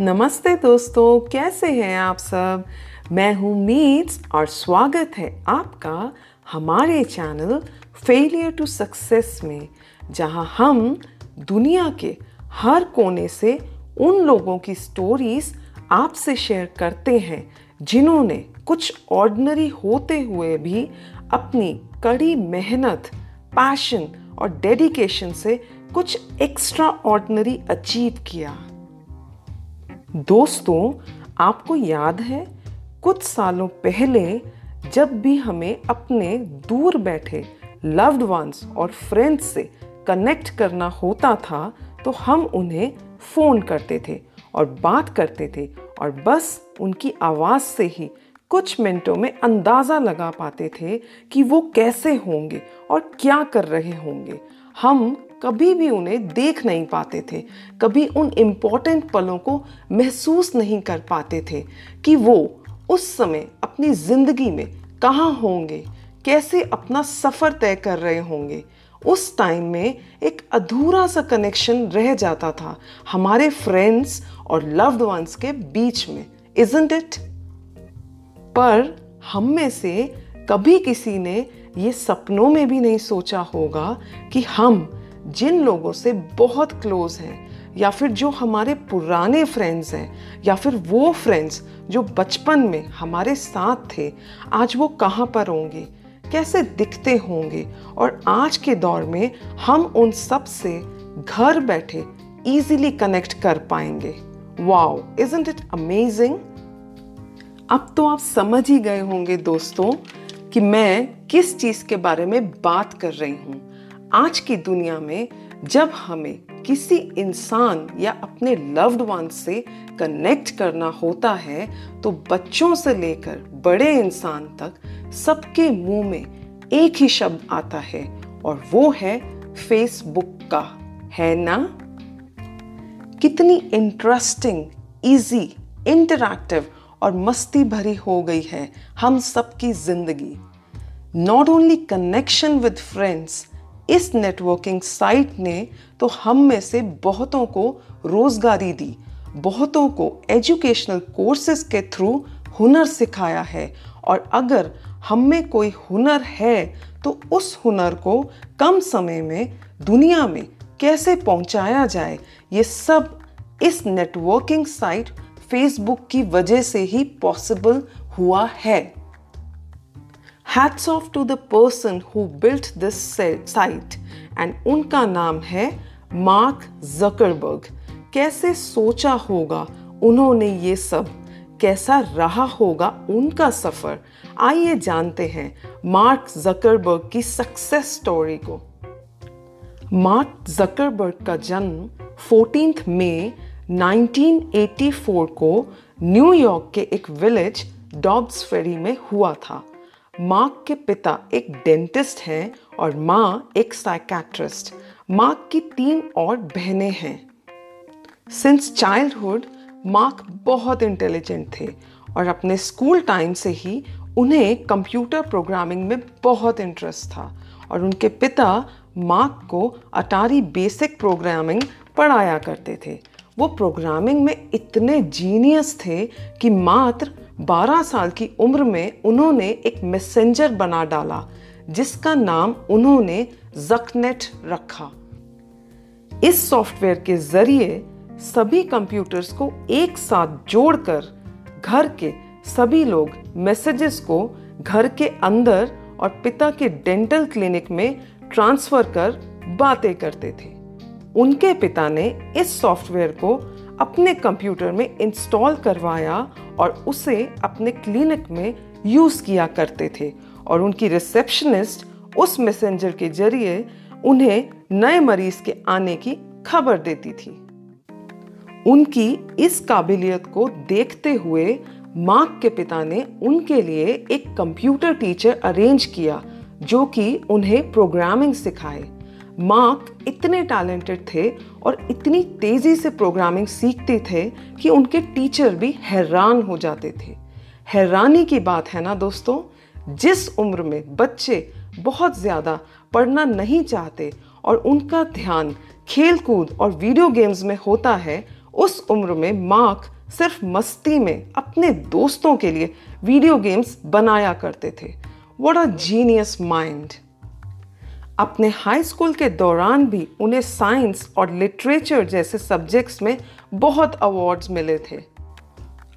नमस्ते दोस्तों, कैसे हैं आप सब? मैं हूँ मीट्स और स्वागत है आपका हमारे चैनल फेलियर टू सक्सेस में, जहाँ हम दुनिया के हर कोने से उन लोगों की स्टोरीज आपसे शेयर करते हैं, जिन्होंने कुछ ऑर्डनरी होते हुए भी अपनी कड़ी मेहनत, पैशन और डेडिकेशन से कुछ एक्स्ट्रा ऑर्डनरी अचीव किया। दोस्तों, आपको याद है, कुछ सालों पहले जब भी हमें अपने दूर बैठे लव्ड वंस और फ्रेंड्स से कनेक्ट करना होता था तो हम उन्हें फ़ोन करते थे और बात करते थे और बस उनकी आवाज़ से ही कुछ मिनटों में अंदाज़ा लगा पाते थे कि वो कैसे होंगे और क्या कर रहे होंगे। हम कभी भी उन्हें देख नहीं पाते थे, कभी उन इंपॉर्टेंट पलों को महसूस नहीं कर पाते थे कि वो उस समय अपनी ज़िंदगी में कहाँ होंगे, कैसे अपना सफ़र तय कर रहे होंगे। उस टाइम में एक अधूरा सा कनेक्शन रह जाता था हमारे फ्रेंड्स और लव्ड वंस के बीच में इजंट इट पर हम में से कभी किसी ने ये सपनों में भी नहीं सोचा होगा कि हम जिन लोगों से बहुत क्लोज हैं, या फिर जो हमारे पुराने फ्रेंड्स हैं, या फिर वो फ्रेंड्स जो बचपन में हमारे साथ थे, आज वो कहाँ पर होंगे? कैसे दिखते होंगे? और आज के दौर में हम उन सबसे घर बैठे इजीली कनेक्ट कर पाएँगे। वाओ इजंट इट अमेजिंग अब तो आप समझ ही गए होंगे दोस्तों कि मैं किस चीज़ के बारे में बात कर रही हूँ। आज की दुनिया में जब हमें किसी इंसान या अपने लव्ड वन से कनेक्ट करना होता है तो बच्चों से लेकर बड़े इंसान तक सबके मुँह में एक ही शब्द आता है और वो है फेसबुक का। है ना? कितनी इंटरेस्टिंग इजी इंटरैक्टिव और मस्ती भरी हो गई है हम सबकी ज़िंदगी। Not only connection with friends इस नेटवर्किंग साइट ने तो हम में से बहुतों को रोजगारी दी, बहुतों को एजुकेशनल कोर्सेज के थ्रू हुनर सिखाया है। और अगर हम में कोई हुनर है तो उस हुनर को कम समय में दुनिया में कैसे पहुँचाया जाए, ये सब इस नेटवर्किंग साइट फेसबुक की वजह से ही पॉसिबल हुआ है। Hats off to the person who built this site and उनका नाम है मार्क जकरबर्ग कैसे सोचा होगा उन्होंने ये सब? कैसा रहा होगा उनका सफ़र? आइए जानते हैं मार्क जकरबर्ग की सक्सेस स्टोरी को। मार्क जकरबर्ग का जन्म 14 मई 1984 को न्यूयॉर्क के एक विलेज डॉब्स फेरी में हुआ था। मार्क के पिता एक डेंटिस्ट हैं और माँ एक साइकेट्रिस्ट मार्क की तीन और बहनें हैं। सिंस चाइल्डहुड मार्क बहुत इंटेलिजेंट थे और अपने स्कूल टाइम से ही उन्हें कंप्यूटर प्रोग्रामिंग में बहुत इंटरेस्ट था और उनके पिता मार्क को अटारी बेसिक प्रोग्रामिंग पढ़ाया करते थे। वो प्रोग्रामिंग में इतने जीनियस थे कि मात्र 12 साल की उम्र में उन्होंने एक मैसेंजर बना डाला, जिसका नाम उन्होंने जकनेट रखा। इस सॉफ्टवेयर के ज़रिए सभी कंप्यूटर्स को एक साथ जोड़कर घर के सभी लोग मैसेजेस को घर के अंदर और पिता के डेंटल क्लिनिक में ट्रांसफ़र कर बातें करते थे। उनके पिता ने इस सॉफ्टवेयर को अपने कंप्यूटर में इंस्टॉल करवाया और उसे अपने क्लिनिक में यूज़ किया करते थे और उनकी रिसेप्शनिस्ट उस मैसेंजर के ज़रिए उन्हें नए मरीज़ के आने की खबर देती थी। उनकी इस काबिलियत को देखते हुए मार्क के पिता ने उनके लिए एक कंप्यूटर टीचर अरेंज किया जो कि उन्हें प्रोग्रामिंग सिखाए। मार्क इतने टैलेंटेड थे और इतनी तेज़ी से प्रोग्रामिंग सीखते थे कि उनके टीचर भी हैरान हो जाते थे। हैरानी की बात है ना दोस्तों? जिस उम्र में बच्चे बहुत ज़्यादा पढ़ना नहीं चाहते और उनका ध्यान खेल कूद और वीडियो गेम्स में होता है, उस उम्र में मार्क सिर्फ़ मस्ती में अपने दोस्तों के लिए वीडियो गेम्स बनाया करते थे। वॉट अ जीनियस माइंड अपने हाई स्कूल के दौरान भी उन्हें साइंस और लिटरेचर जैसे सब्जेक्ट्स में बहुत अवार्ड्स मिले थे।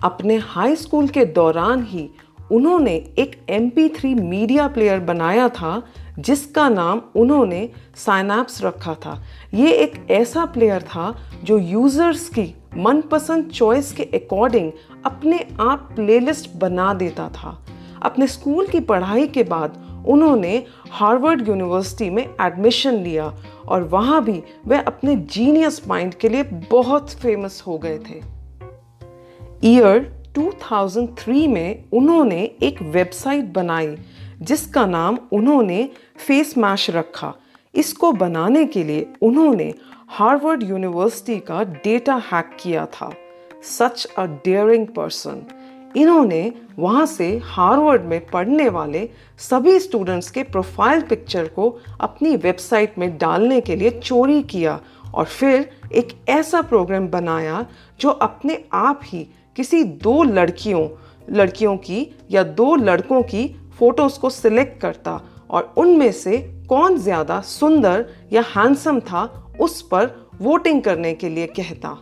अपने हाई स्कूल के दौरान ही उन्होंने एक एम थ्री मीडिया प्लेयर बनाया था, जिसका नाम उन्होंने साइनैप्स रखा था। ये एक ऐसा प्लेयर था जो यूज़र्स की मनपसंद चॉइस के अकॉर्डिंग अपने आप प्लेलिस्ट बना देता था। अपने स्कूल की पढ़ाई के बाद उन्होंने हार्वर्ड यूनिवर्सिटी में एडमिशन लिया और वहाँ भी वह अपने जीनियस माइंड के लिए बहुत फ़ेमस हो गए थे। ईयर 2003 में उन्होंने एक वेबसाइट बनाई, जिसका नाम उन्होंने फेस मैश रखा। इसको बनाने के लिए उन्होंने हार्वर्ड यूनिवर्सिटी का डेटा हैक किया था। सच अ डेयरिंग पर्सन इन्होंने वहाँ से हार्वर्ड में पढ़ने वाले सभी स्टूडेंट्स के प्रोफ़ाइल पिक्चर को अपनी वेबसाइट में डालने के लिए चोरी किया और फिर एक ऐसा प्रोग्राम बनाया जो अपने आप ही किसी दो लड़कियों लड़कियों की या दो लड़कों की फ़ोटोज़ को सिलेक्ट करता और उनमें से कौन ज़्यादा सुंदर या हैंडसम था उस पर वोटिंग करने के लिए कहता।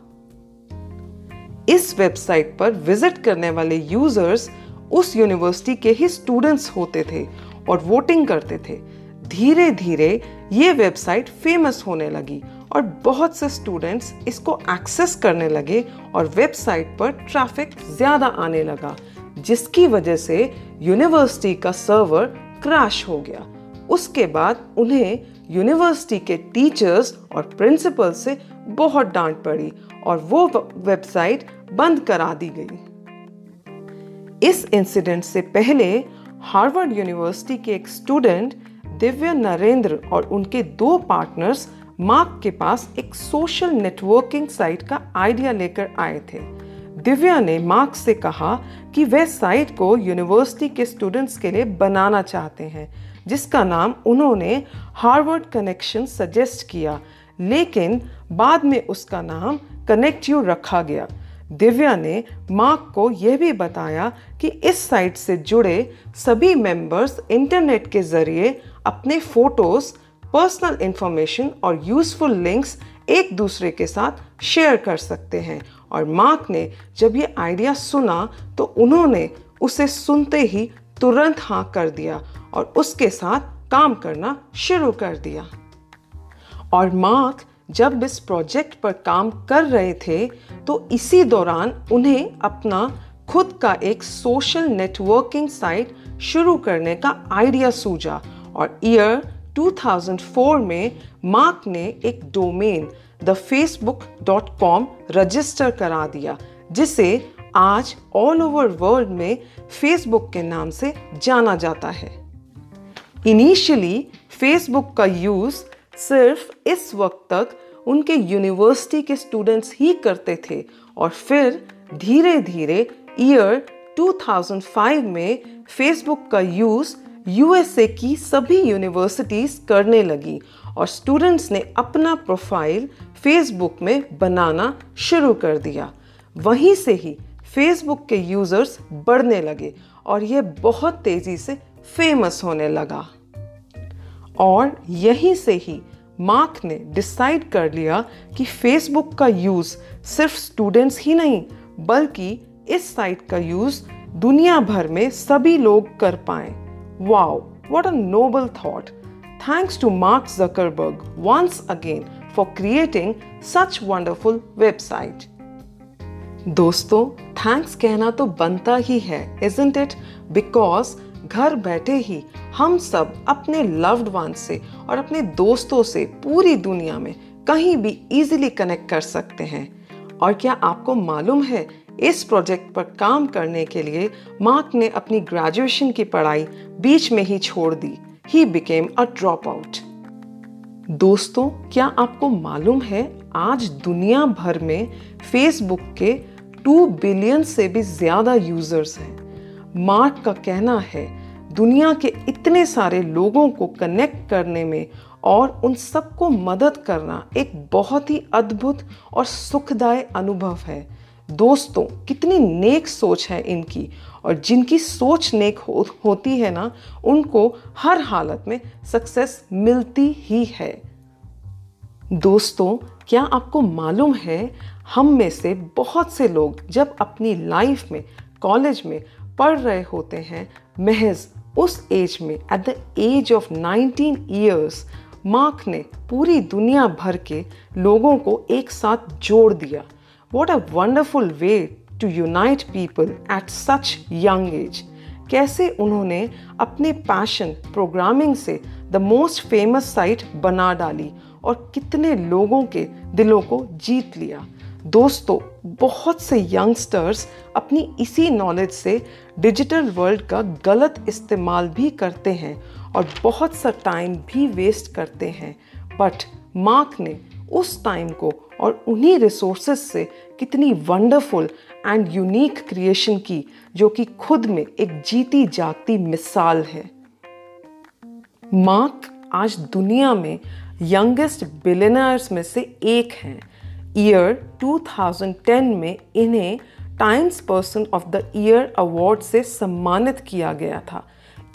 इस वेबसाइट पर विज़िट करने वाले यूज़र्स उस यूनिवर्सिटी के ही स्टूडेंट्स होते थे और वोटिंग करते थे। धीरे धीरे ये वेबसाइट फ़ेमस होने लगी और बहुत से स्टूडेंट्स इसको एक्सेस करने लगे और वेबसाइट पर ट्रैफ़िक ज़्यादा आने लगा, जिसकी वजह से यूनिवर्सिटी का सर्वर क्रैश हो गया। उसके बाद उन्हें यूनिवर्सिटी के टीचर्स और प्रिंसिपल से बहुत डांट पड़ी और वो वेबसाइट बंद करा दी गई। इस इंसिडेंट से पहले हार्वर्ड यूनिवर्सिटी के एक स्टूडेंट दिव्या नरेंद्र और उनके दो पार्टनर्स मार्क के पास एक सोशल नेटवर्किंग साइट का आइडिया लेकर आए थे। दिव्या ने मार्क से कहा कि वे साइट को यूनिवर्सिटी के स्टूडेंट्स के लिए बनाना चाहते हैं, जिसका नाम उन्होंने हार्वर्ड कनेक्शन सजेस्ट किया लेकिन बाद में उसका नाम कनेक्ट यू रखा गया। दिव्या ने मार्क को यह भी बताया कि इस साइट से जुड़े सभी मेंबर्स इंटरनेट के ज़रिए अपने फ़ोटोज़, पर्सनल इंफॉर्मेशन और यूज़फुल लिंक्स एक दूसरे के साथ शेयर कर सकते हैं। और मार्क ने जब ये आइडिया सुना तो उन्होंने उसे सुनते ही तुरंत हाँ कर दिया और उसके साथ काम करना शुरू कर दिया। और मार्क जब इस प्रोजेक्ट पर काम कर रहे थे तो इसी दौरान उन्हें अपना खुद का एक सोशल नेटवर्किंग साइट शुरू करने का आइडिया सूझा। और ईयर 2004 में मार्क ने एक domain the Facebook dot com register करा दिया, जिसे आज ऑल ओवर वर्ल्ड में फेसबुक के नाम से जाना जाता है। इनिशियली फेसबुक का यूज़ सिर्फ़ इस वक्त तक उनके यूनिवर्सिटी के स्टूडेंट्स ही करते थे और फिर धीरे धीरे ईयर 2005 में फेसबुक का यूज़ यूएसए की सभी यूनिवर्सिटीज़ करने लगी और स्टूडेंट्स ने अपना प्रोफ़ाइल फेसबुक में बनाना शुरू कर दिया। वहीं से ही फेसबुक के यूज़र्स बढ़ने लगे और यह बहुत तेज़ी से फ़ेमस होने लगा। और यहीं से ही मार्क ने डिसाइड कर लिया कि फेसबुक का यूज़ सिर्फ़ स्टूडेंट्स ही नहीं बल्कि इस साइट का यूज़ दुनिया भर में सभी लोग कर पाएँ Wow, what a noble thought. Thanks to Mark Zuckerberg once again for creating such wonderful website. दोस्तों थैंक्स कहना तो बनता ही है इजंट इट बिकॉज़ घर बैठे ही हम सब अपने लव्ड वन से और अपने दोस्तों से पूरी दुनिया में कहीं भी इजीली कनेक्ट कर सकते हैं। और क्या आपको मालूम है, इस प्रोजेक्ट पर काम करने के लिए मार्क ने अपनी ग्रेजुएशन की पढ़ाई बीच में ही छोड़ दी। He became a drop out दोस्तों, क्या आपको मालूम है, आज दुनिया भर में फेसबुक के टू बिलियन से भी ज़्यादा यूज़र्स हैं। मार्क का कहना है दुनिया के इतने सारे लोगों को कनेक्ट करने में और उन सबको मदद करना एक बहुत ही अद्भुत और सुखदाय अनुभव है। दोस्तों कितनी नेक सोच है इनकी और जिनकी सोच नेक हो, होती है ना उनको हर हालत में सक्सेस मिलती ही है। दोस्तों क्या आपको मालूम है हम में से बहुत से लोग जब अपनी लाइफ में कॉलेज में पढ़ रहे होते हैं, महज उस एज में at the age of 19 years Mark ने पूरी दुनिया भर के लोगों को एक साथ जोड़ दिया। What a wonderful way to unite people at such young age कैसे उन्होंने अपने पैशन प्रोग्रामिंग से द मोस्ट फ़ेमस साइट बना डाली और कितने लोगों के दिलों को जीत लिया। दोस्तों, बहुत से यंगस्टर्स अपनी इसी नॉलेज से डिजिटल वर्ल्ड का गलत इस्तेमाल भी करते हैं और बहुत सा टाइम भी वेस्ट करते हैं। बट मार्क ने उस टाइम को और उन्हीं रिसोर्सेज से कितनी वंडरफुल एंड यूनिक क्रिएशन की, जो कि खुद में एक जीती जागती मिसाल है। मार्क आज दुनिया में यंगेस्ट बिलेनर्स में से एक हैं। ईयर 2010 में इन्हें Times person of the year award से सम्मानित किया गया था।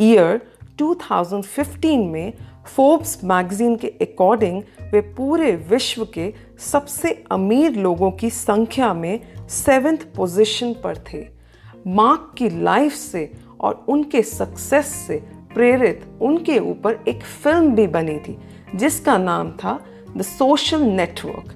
ईयर 2015 में फोर्ब्स मैगजीन के अकॉर्डिंग वे पूरे विश्व के सबसे अमीर लोगों की संख्या में सेवेंथ पोजीशन पर थे। मार्क की लाइफ से और उनके सक्सेस से प्रेरित उनके ऊपर एक फ़िल्म भी बनी थी, जिसका नाम था the social network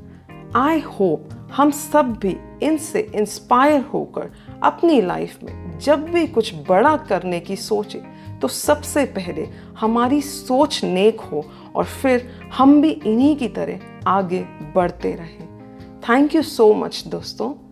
I hope हम सब भी इनसे इंस्पायर होकर अपनी लाइफ में जब भी कुछ बड़ा करने की सोचे तो सबसे पहले हमारी सोच नेक हो और फिर हम भी इन्हीं की तरह आगे बढ़ते रहें। थैंक यू सो मच दोस्तों।